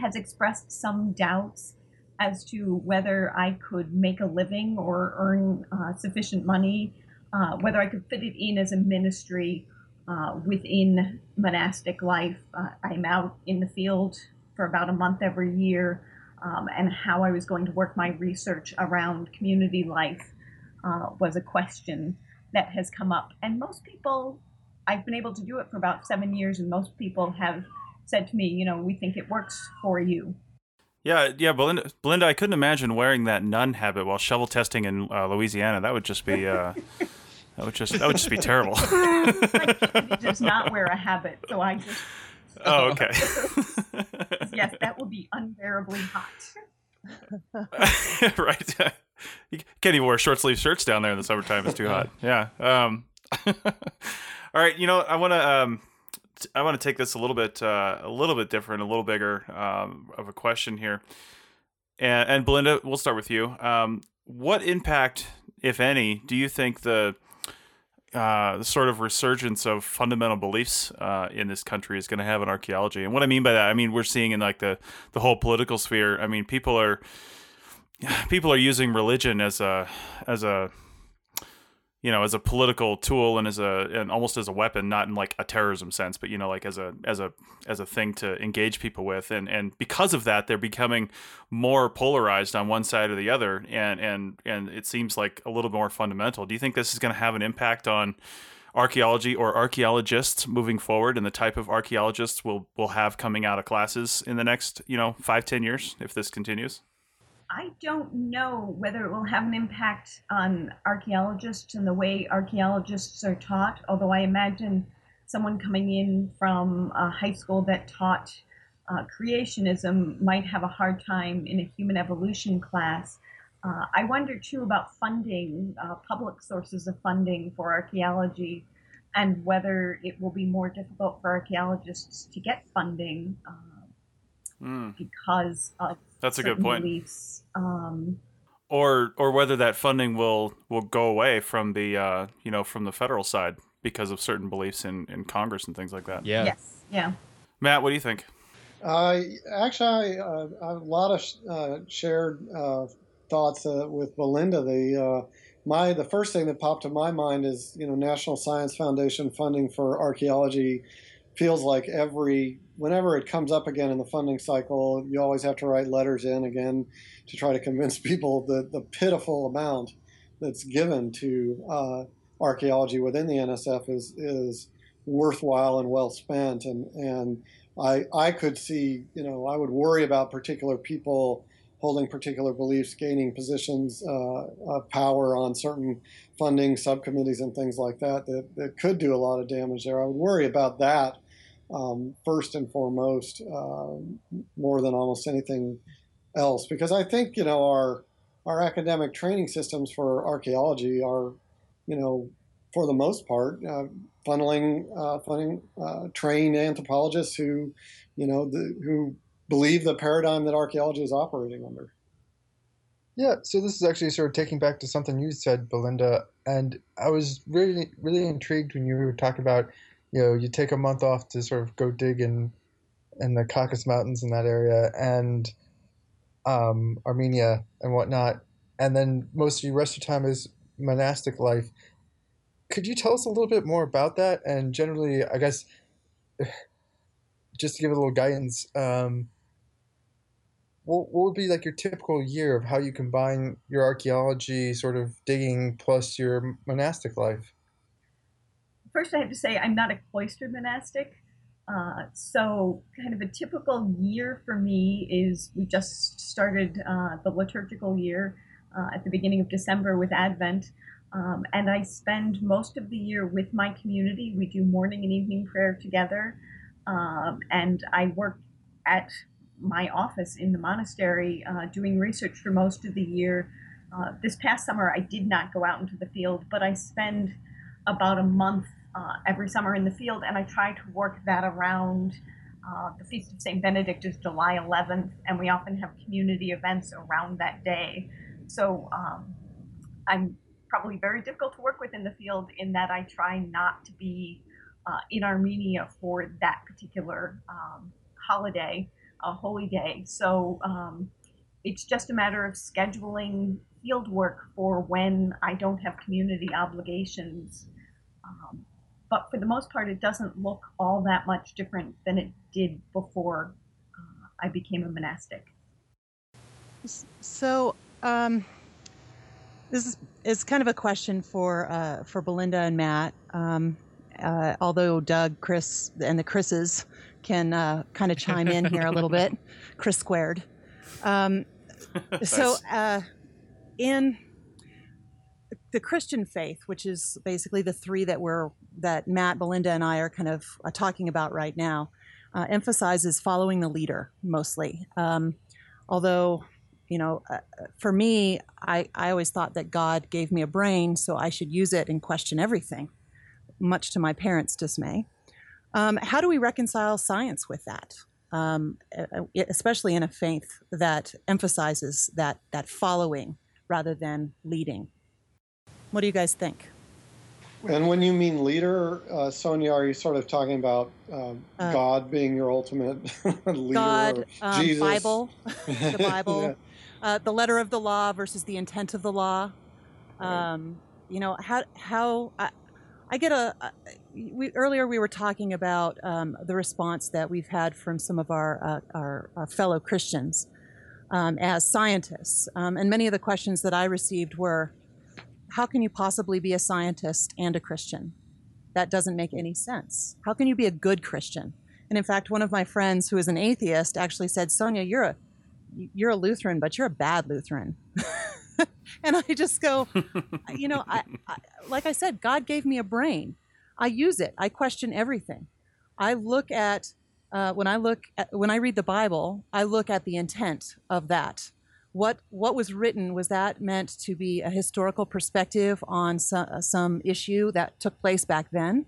has expressed some doubts as to whether I could make a living or earn uh, sufficient money, uh, whether I could fit it in as a ministry uh, within monastic life. Uh, I'm out in the field for about a month every year, um, and how I was going to work my research around community life uh, was a question that has come up. And most people, I've been able to do it for about seven years, and most people have said to me, you know, we think it works for you.
Yeah, yeah, Belinda, Belinda, I couldn't imagine wearing that nun habit while shovel testing in uh, Louisiana. That would just be. Uh, That would just that would just be terrible.
he does not wear a habit, so I just.
Oh, okay.
yes, that will be unbearably hot.
right. You can't even wear short sleeve shirts down there in the summertime. It's too hot. Yeah. Um, all right. You know, I want to. Um, I want to take this a little bit, uh, a little bit different, a little bigger um, of a question here. And, and Belinda, we'll start with you. Um, what impact, if any, do you think the uh, the sort of resurgence of fundamental beliefs uh, in this country is going to have in archaeology. And what I mean by that, I mean we're seeing in like the the whole political sphere. I mean people are people are using religion as a as a you know as a political tool and as a and almost as a weapon not in like a terrorism sense but you know like as a as a as a thing to engage people with. And and because of that they're becoming more polarized on one side or the other. And and and it seems like a little more fundamental. Do you think this is going to have an impact on archaeology or archaeologists moving forward and the type of archaeologists we'll we'll have coming out of classes in the next you know five ten years if this continues
I don't know whether it will have an impact on archaeologists and the way archaeologists are taught, although I imagine someone coming in from a high school that taught uh, creationism might have a hard time in a human evolution class. Uh, I wonder too about funding, uh, public sources of funding for archaeology, and whether it will be more difficult for archaeologists to get funding mm. because of
that's a good point.
Beliefs. Um,
or or whether that funding will will go away from the uh, you know from the federal side because of certain beliefs in, in Congress and things like that.
Yeah.
Yes. Yeah.
Matt, what do you think?
Uh, actually, I, uh, a lot of uh, shared uh, thoughts uh, with Belinda. The uh, my the first thing that popped to my mind is you know National Science Foundation funding for archaeology feels like every whenever it comes up again in the funding cycle, you always have to write letters in again to try to convince people that the pitiful amount that's given to uh, archaeology within the NSF is is worthwhile and well spent. And and I I could see you know I would worry about particular people holding particular beliefs, gaining positions uh, of power on certain funding subcommittees and things like that, that that could do a lot of damage there. I would worry about that um, first and foremost, uh, more than almost anything else, because I think you know our our academic training systems for archaeology are, you know, for the most part, uh, funneling uh, funding uh, trained anthropologists who, you know, the, who believe the paradigm that archaeology is operating under.
Yeah, so this is actually sort of taking back to something you said, Belinda, and I was really, really intrigued when you were talking about you know you take a month off to sort of go dig in in the Caucasus Mountains in that area and um, Armenia and whatnot, and then most of your rest of your time is monastic life. Could you tell us a little bit more about that? And generally, I guess, just to give a little guidance, um, what, what would be like your typical year of how you combine your archaeology sort of digging plus your monastic life?
First, I have to say I'm not a cloistered monastic. Uh, so, kind of a typical year for me is we just started uh, the liturgical year uh, at the beginning of December with Advent. Um, and I spend most of the year with my community. We do morning and evening prayer together. Um, and I work at my office in the monastery uh, doing research for most of the year. Uh, this past summer, I did not go out into the field, but I spend about a month uh, every summer in the field, and I try to work that around. Uh, the Feast of St. Benedict is July 11th, and we often have community events around that day. So um, I'm probably very difficult to work with in the field in that I try not to be uh, in Armenia for that particular um, holiday, a holy day. So um, it's just a matter of scheduling field work for when I don't have community obligations. Um, but for the most part, it doesn't look all that much different than it did before uh, I became a monastic.
So, um, this is, is kind of a question for uh, for Belinda and Matt. Um, uh, although Doug, Chris, and the Chris's can uh, kind of chime in here a little bit, Chris squared. Um, so, uh, in the Christian faith, which is basically the three that we're that Matt, Belinda, and I are kind of uh, talking about right now, uh, emphasizes following the leader mostly. Um, although, you know, uh, for me, I, I always thought that God gave me a brain, so I should use it and question everything, much to my parents' dismay. Um, how do we reconcile science with that? Um, especially in a faith that emphasizes that that following rather than leading. What do you guys think?
And when you mean leader, uh, Sonia, are you sort of talking about um, uh, God being your ultimate leader?
God, um, Jesus? Bible, the Bible, yeah. uh, the letter of the law versus the intent of the law. Um, you know how how I, I get a. We, earlier we were talking about um, the response that we've had from some of our uh, our, our, fellow Christians um, as scientists, um, and many of the questions that I received were how can you possibly be a scientist and a Christian? That doesn't make any sense. How can you be a good Christian? And in fact, one of my friends who is an atheist actually said, Sonia, you're a you're a Lutheran, but you're a bad Lutheran. and I just go, you know, I, I, like I said, God gave me a brain. I use it. I question everything. I look at uh, when I look at, when I read the Bible, I look at the intent of that what what was written was that meant to be a historical perspective on some, some issue that took place back then?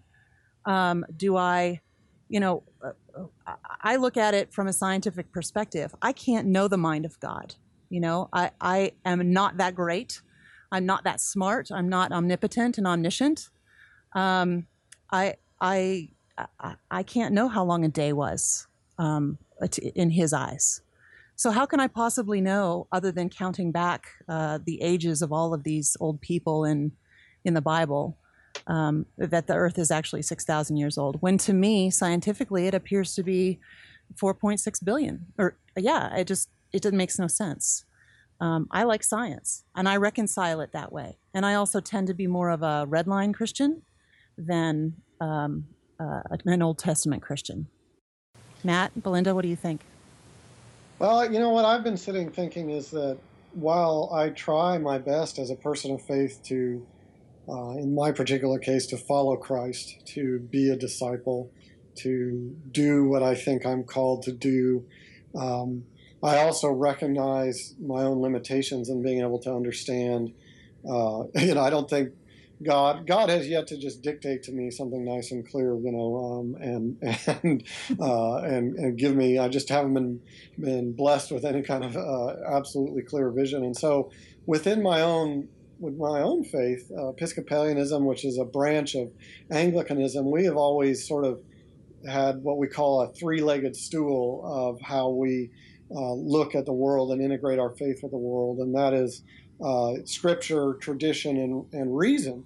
Um, do i you know uh, i look at it from a scientific perspective. I can't know the mind of god you know? I i am not that great. I'm not that smart. I'm not omnipotent and omniscient. Um, I, I i i can't know how long a day was um, in his eyes so, how can I possibly know, other than counting back uh, the ages of all of these old people in, in the Bible, um, that the earth is actually 6,000 years old? When to me, scientifically, it appears to be 4.6 billion. Or, yeah, it just it makes no sense. Um, I like science and I reconcile it that way. And I also tend to be more of a red line Christian than um, uh, an Old Testament Christian. Matt, Belinda, what do you think?
Well, you know what I've been sitting thinking is that while I try my best as a person of faith to, uh, in my particular case, to follow Christ, to be a disciple, to do what I think I'm called to do, um, I also recognize my own limitations in being able to understand. Uh, you know, I don't think God God has yet to just dictate to me something nice and clear, you know, um, and and uh, and and give me. I just haven't been been blessed with any kind of uh, absolutely clear vision, and so within my own with my own faith, uh, Episcopalianism, which is a branch of Anglicanism, we have always sort of had what we call a three-legged stool of how we uh, look at the world and integrate our faith with the world, and that is scripture, tradition, and, and reason.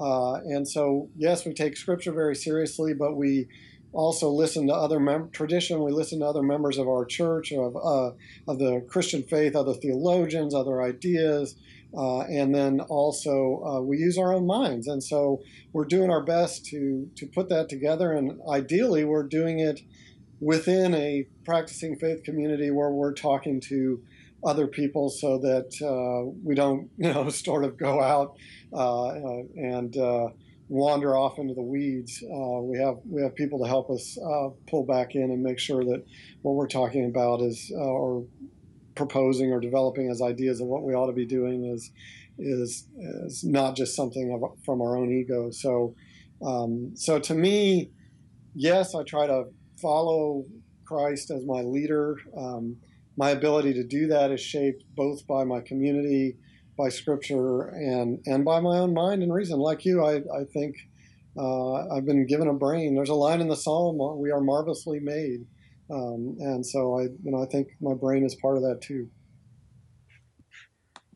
Uh, and so, yes, we take scripture very seriously, but we also listen to other mem- tradition. We listen to other members of our church, of uh, of the Christian faith, other theologians, other ideas, Uh, and then also uh, we use our own minds, and so we're doing our best to to put that together. And ideally, we're doing it within a practicing faith community where we're talking to other people, so that uh, we don't, you know, sort of go out uh, uh, and wander off into the weeds. we have we have people to help us pull back in and make sure that what we're talking about is or proposing or developing as ideas of what we ought to be doing is is is not just something of, from our own ego. So um, so to me, yes, I try to follow Christ as my leader. Um, my ability to do that is shaped both by my community, by Scripture, and and by my own mind and reason. Like you, I I think. Uh, I've been given a brain. There's a line in the Psalm: "We are marvelously made." Um, and so I, you know, I think my brain is part of that too.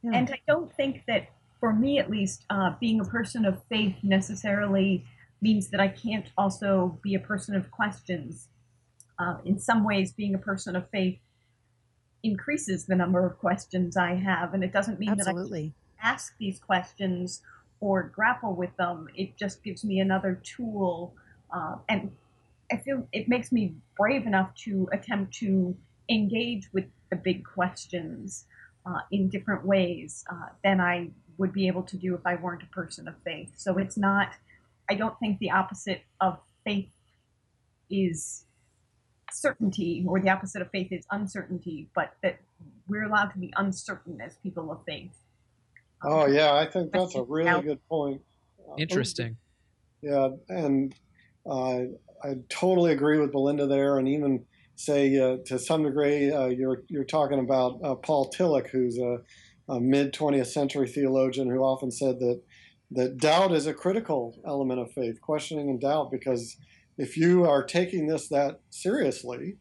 Yeah. And I don't think that, for me at least, uh, being a person of faith necessarily means that I can't also be a person of questions. Uh, in some ways, being a person of faith increases the number of questions I have, and it doesn't mean
Absolutely.
that I ask these questions or grapple with them. It just gives me another tool. Uh, and I feel it makes me brave enough to attempt to engage with the big questions uh, in different ways uh, than I would be able to do if I weren't a person of faith. So it's not, I don't think the opposite of faith is certainty, or the opposite of faith is uncertainty, but that we're allowed to be uncertain as people of faith.
Oh, yeah, I think that's a really good point.
Interesting.
Yeah, and uh, I totally agree with Belinda there, and even say uh, to some degree, uh, you're you're talking about uh, Paul Tillich, who's a, a mid 20th century theologian who often said that that doubt is a critical element of faith, questioning and doubt, because if you are taking this that seriously,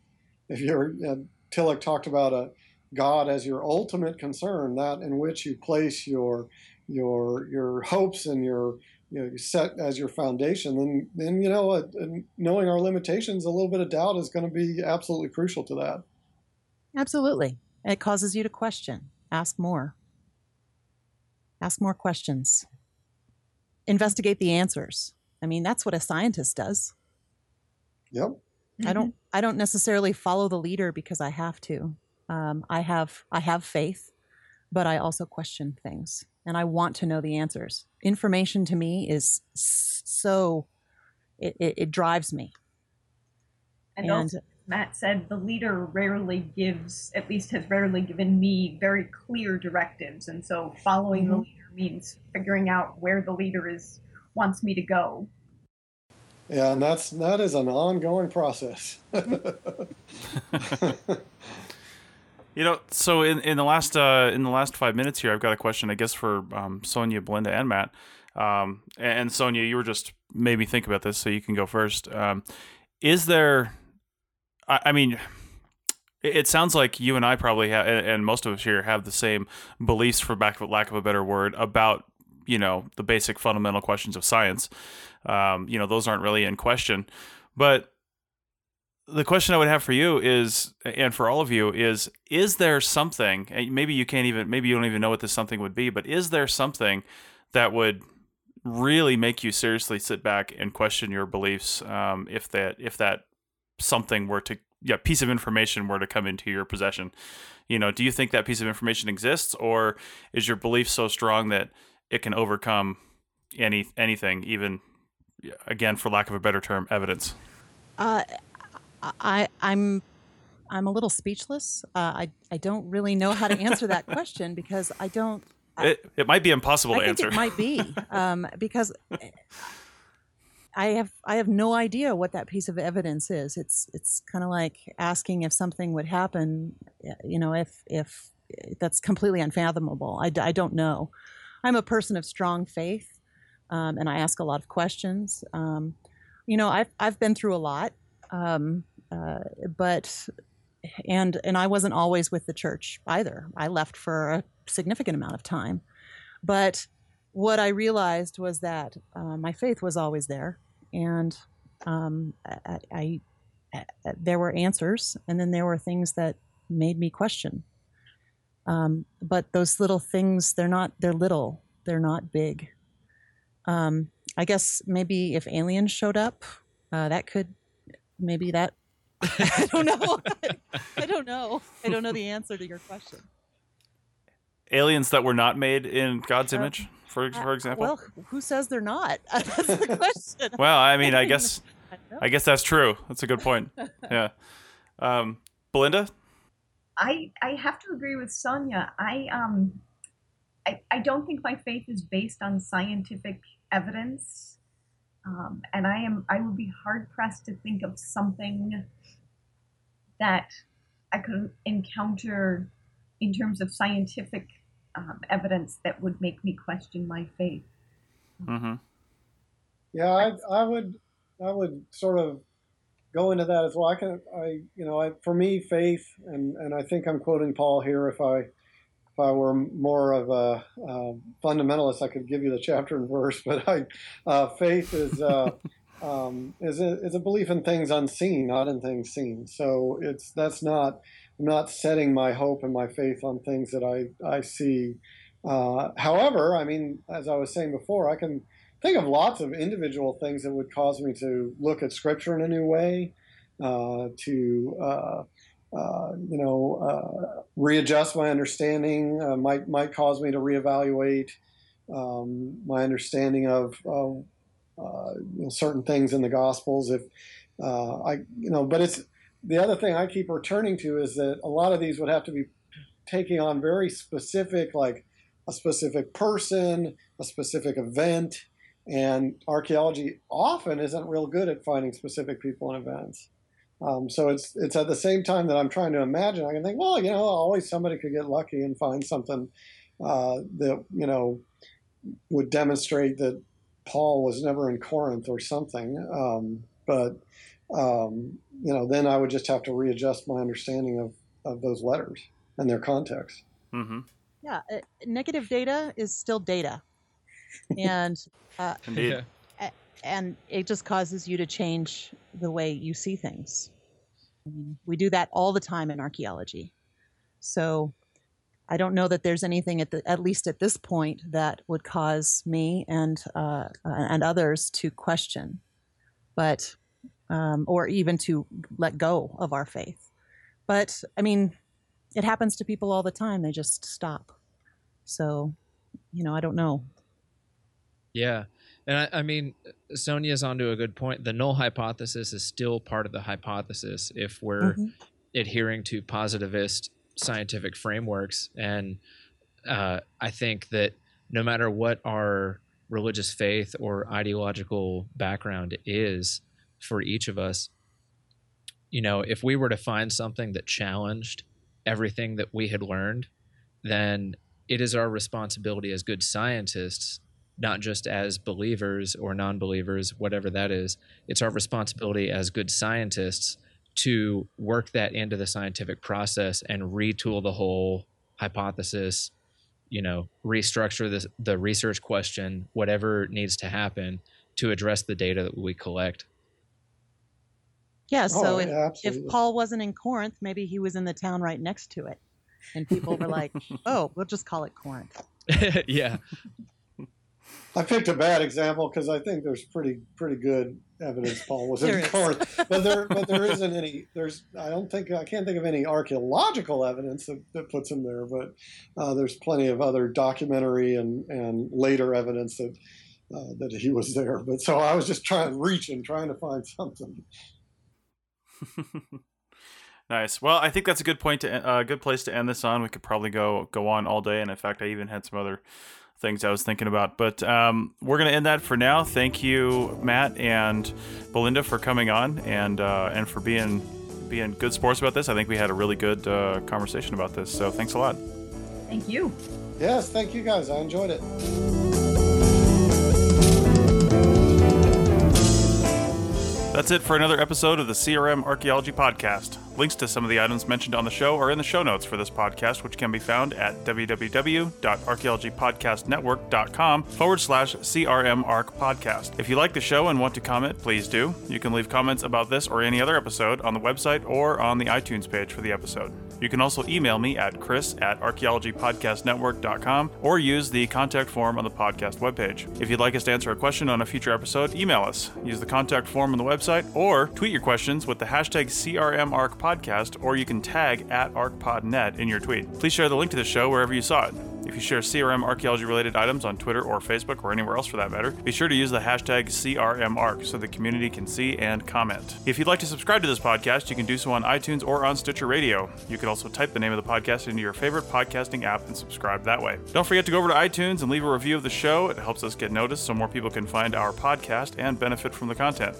if you're uh, Tillich talked about a God as your ultimate concern, that in which you place your your your hopes and your you know you set as your foundation, then then you know uh, knowing our limitations, a little bit of doubt is going to be absolutely crucial to that.
Absolutely, it causes you to question, ask more, ask more questions, investigate the answers. I mean, that's what a scientist does.
Yep.
I don't. I don't necessarily follow the leader because I have to. Um, I have. I have faith, but I also question things and I want to know the answers. Information to me is so, it, it, it drives me.
And, and also, Matt said the leader rarely gives, at least has rarely given me very clear directives. And so following mm-hmm. the leader means figuring out where the leader is wants me to go.
Yeah, and that's that is an ongoing process.
You know, so in, in the last uh, in the last five minutes here, I've got a question, I guess, for um, Sonia, Belinda, and Matt. Um, and Sonia, you were just made me think about this, so you can go first. Um, is there? I, I, mean, it sounds like you and I probably have, and most of us here have the same beliefs, for lack of a better word, about you know the basic fundamental questions of science. Um, you know, those aren't really in question, but the question I would have for you is, and for all of you, is: Is there something? Maybe you can't even, maybe you don't even know what this something would be, but is there something that would really make you seriously sit back and question your beliefs? Um, if that, if that something were to, yeah, piece of information were to come into your possession, you know, do you think that piece of information exists, or is your belief so strong that it can overcome any anything, even again, for lack of a better term, evidence?
Uh, I, I'm I'm a little speechless. Uh, I I don't really know how to answer that question because I don't.
I, it, it might be impossible
I
to
think
answer.
It might be um, because I have I have no idea what that piece of evidence is. It's it's kind of like asking if something would happen. You know, if if that's completely unfathomable. I, I don't know. I'm a person of strong faith, um, and I ask a lot of questions. Um, you know, I've I've been through a lot. Um, uh, but and and I wasn't always with the church either. I left for a significant amount of time, but what I realized was that uh, my faith was always there, and um, I, I, I, there were answers, and then there were things that made me question. Um, but those little things, they're not, they're little, they're not big. Um, I guess maybe if aliens showed up, uh, that could, maybe that, I don't know. I don't know. I don't know the answer to your question.
Aliens that were not made in God's
Uh,
image, for for example.
Well, who says they're not? That's the question.
Well, I mean, I guess
I.
I guess that's true. That's a good point. Yeah. Um, Belinda,
I I have to agree with Sonia. I um I, I don't think my faith is based on scientific evidence. Um, and I am I would be hard pressed to think of something that I could encounter in terms of scientific um, evidence that would make me question my faith.
Mm-hmm.
Yeah, I, I would, I would sort of go into that as well. I can, I, you know, I, for me, faith, and and I think I'm quoting Paul here. If I, if I were more of a uh, fundamentalist, I could give you the chapter and verse. But I, uh, faith is. Uh, um, is a is a belief in things unseen, not in things seen. So it's that's not I'm not setting my hope and my faith on things that I I see. Uh, however, I mean, as I was saying before, I can think of lots of individual things that would cause me to look at Scripture in a new way, uh, to uh, uh, you know uh, readjust my understanding. Uh, might might cause me to reevaluate um, my understanding of. uh, you know, certain things in the Gospels, if I, you know, but it's the other thing I keep returning to is that a lot of these would have to be taking on very specific, like a specific person, a specific event, and archaeology often isn't real good at finding specific people and events. Um, so it's it's at the same time that I'm trying to imagine. I can think, well, you know, always somebody could get lucky and find something uh, that you know would demonstrate that Paul was never in Corinth or something. Um, but um, you know, then I would just have to readjust my understanding of of those letters and their context.
hmm
Yeah, uh, negative data is still data, and uh,
Indeed.
and it just causes you to change the way you see things. I mean, we do that all the time in archaeology. So I don't know that there's anything at the at least at this point that would cause me and uh, and others to question, but um, or even to let go of our faith. But I mean, it happens to people all the time. They just stop. So, you know, I don't know.
Yeah. And I, I mean, Sonia's onto a good point. The null hypothesis is still part of the hypothesis if we're
Mhm.
adhering to positivist scientific frameworks. And uh, I think that no matter what our religious faith or ideological background is for each of us, you know, if we were to find something that challenged everything that we had learned, then it is our responsibility as good scientists not just as believers or non believers, whatever that is. It's our responsibility as good scientists to work that into the scientific process and retool the whole hypothesis, you know, restructure the, the research question, whatever needs to happen to address the data that we collect.
Yeah. So
Oh,
if,
yeah,
if
absolutely.
Paul wasn't in Corinth, maybe he was in the town right next to it. And people were like, oh, we'll just call it Corinth.
yeah.
I picked a bad example because I think there's pretty pretty good evidence Paul was
There
in. Corinth, but there but there isn't any. There's I don't think I can't think of any archaeological evidence that, that puts him there, but uh, there's plenty of other documentary and and later evidence that uh, that he was there. But so I was just trying to reach reaching trying to find something.
nice. Well, I think that's a good point to a uh, good place to end this on. We could probably go go on all day, and in fact, I even had some other things I was thinking about. But um, we're gonna end that for now. Thank you, Matt and Belinda, for coming on and uh, and for being being good sports about this. I think we had a really good uh, conversation about this. So thanks a lot.
Thank you.
Yes, thank you guys. I enjoyed it.
That's it for another episode of the CRM Archaeology Podcast. Links to some of the items mentioned on the show are in the show notes for this podcast, which can be found at www.archaeologypodcastnetwork.com forward slash CRM Arc Podcast. If you like the show and want to comment, please do. You can leave comments about this or any other episode on the website or on the iTunes page for the episode. You can also email me at chris at archaeologypodcastnetwork.com or use the contact form on the podcast webpage. If you'd like us to answer a question on a future episode, email us. Use the contact form on the website or tweet your questions with the hashtag CRMArcPodcast or you can tag at ArcPodNet in your tweet. Please share the link to the show wherever you saw it. If you share CRM archaeology related items on Twitter or Facebook or anywhere else for that matter, be sure to use the hashtag CRMArc so the community can see and comment. If you'd like to subscribe to this podcast, you can do so on iTunes or on Stitcher Radio. You can also type the name of the podcast into your favorite podcasting app and subscribe that way. Don't forget to go over to iTunes and leave a review of the show. It helps us get noticed so more people can find our podcast and benefit from the content.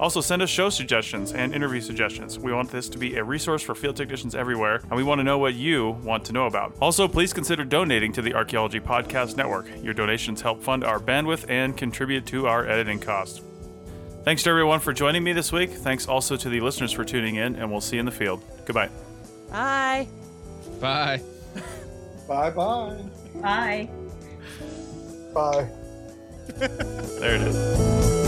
Also, send us show suggestions and interview suggestions. We want this to be a resource for field technicians everywhere, and we want to know what you want to know about. Also, please consider donating to the Archaeology Podcast Network. Your donations help fund our bandwidth and contribute to our editing costs. Thanks to everyone for joining me this week. Thanks also to the listeners for tuning in, and we'll see you in the field. Goodbye.
Bye.
Bye.
Bye bye.
Bye.
Bye.
There it is.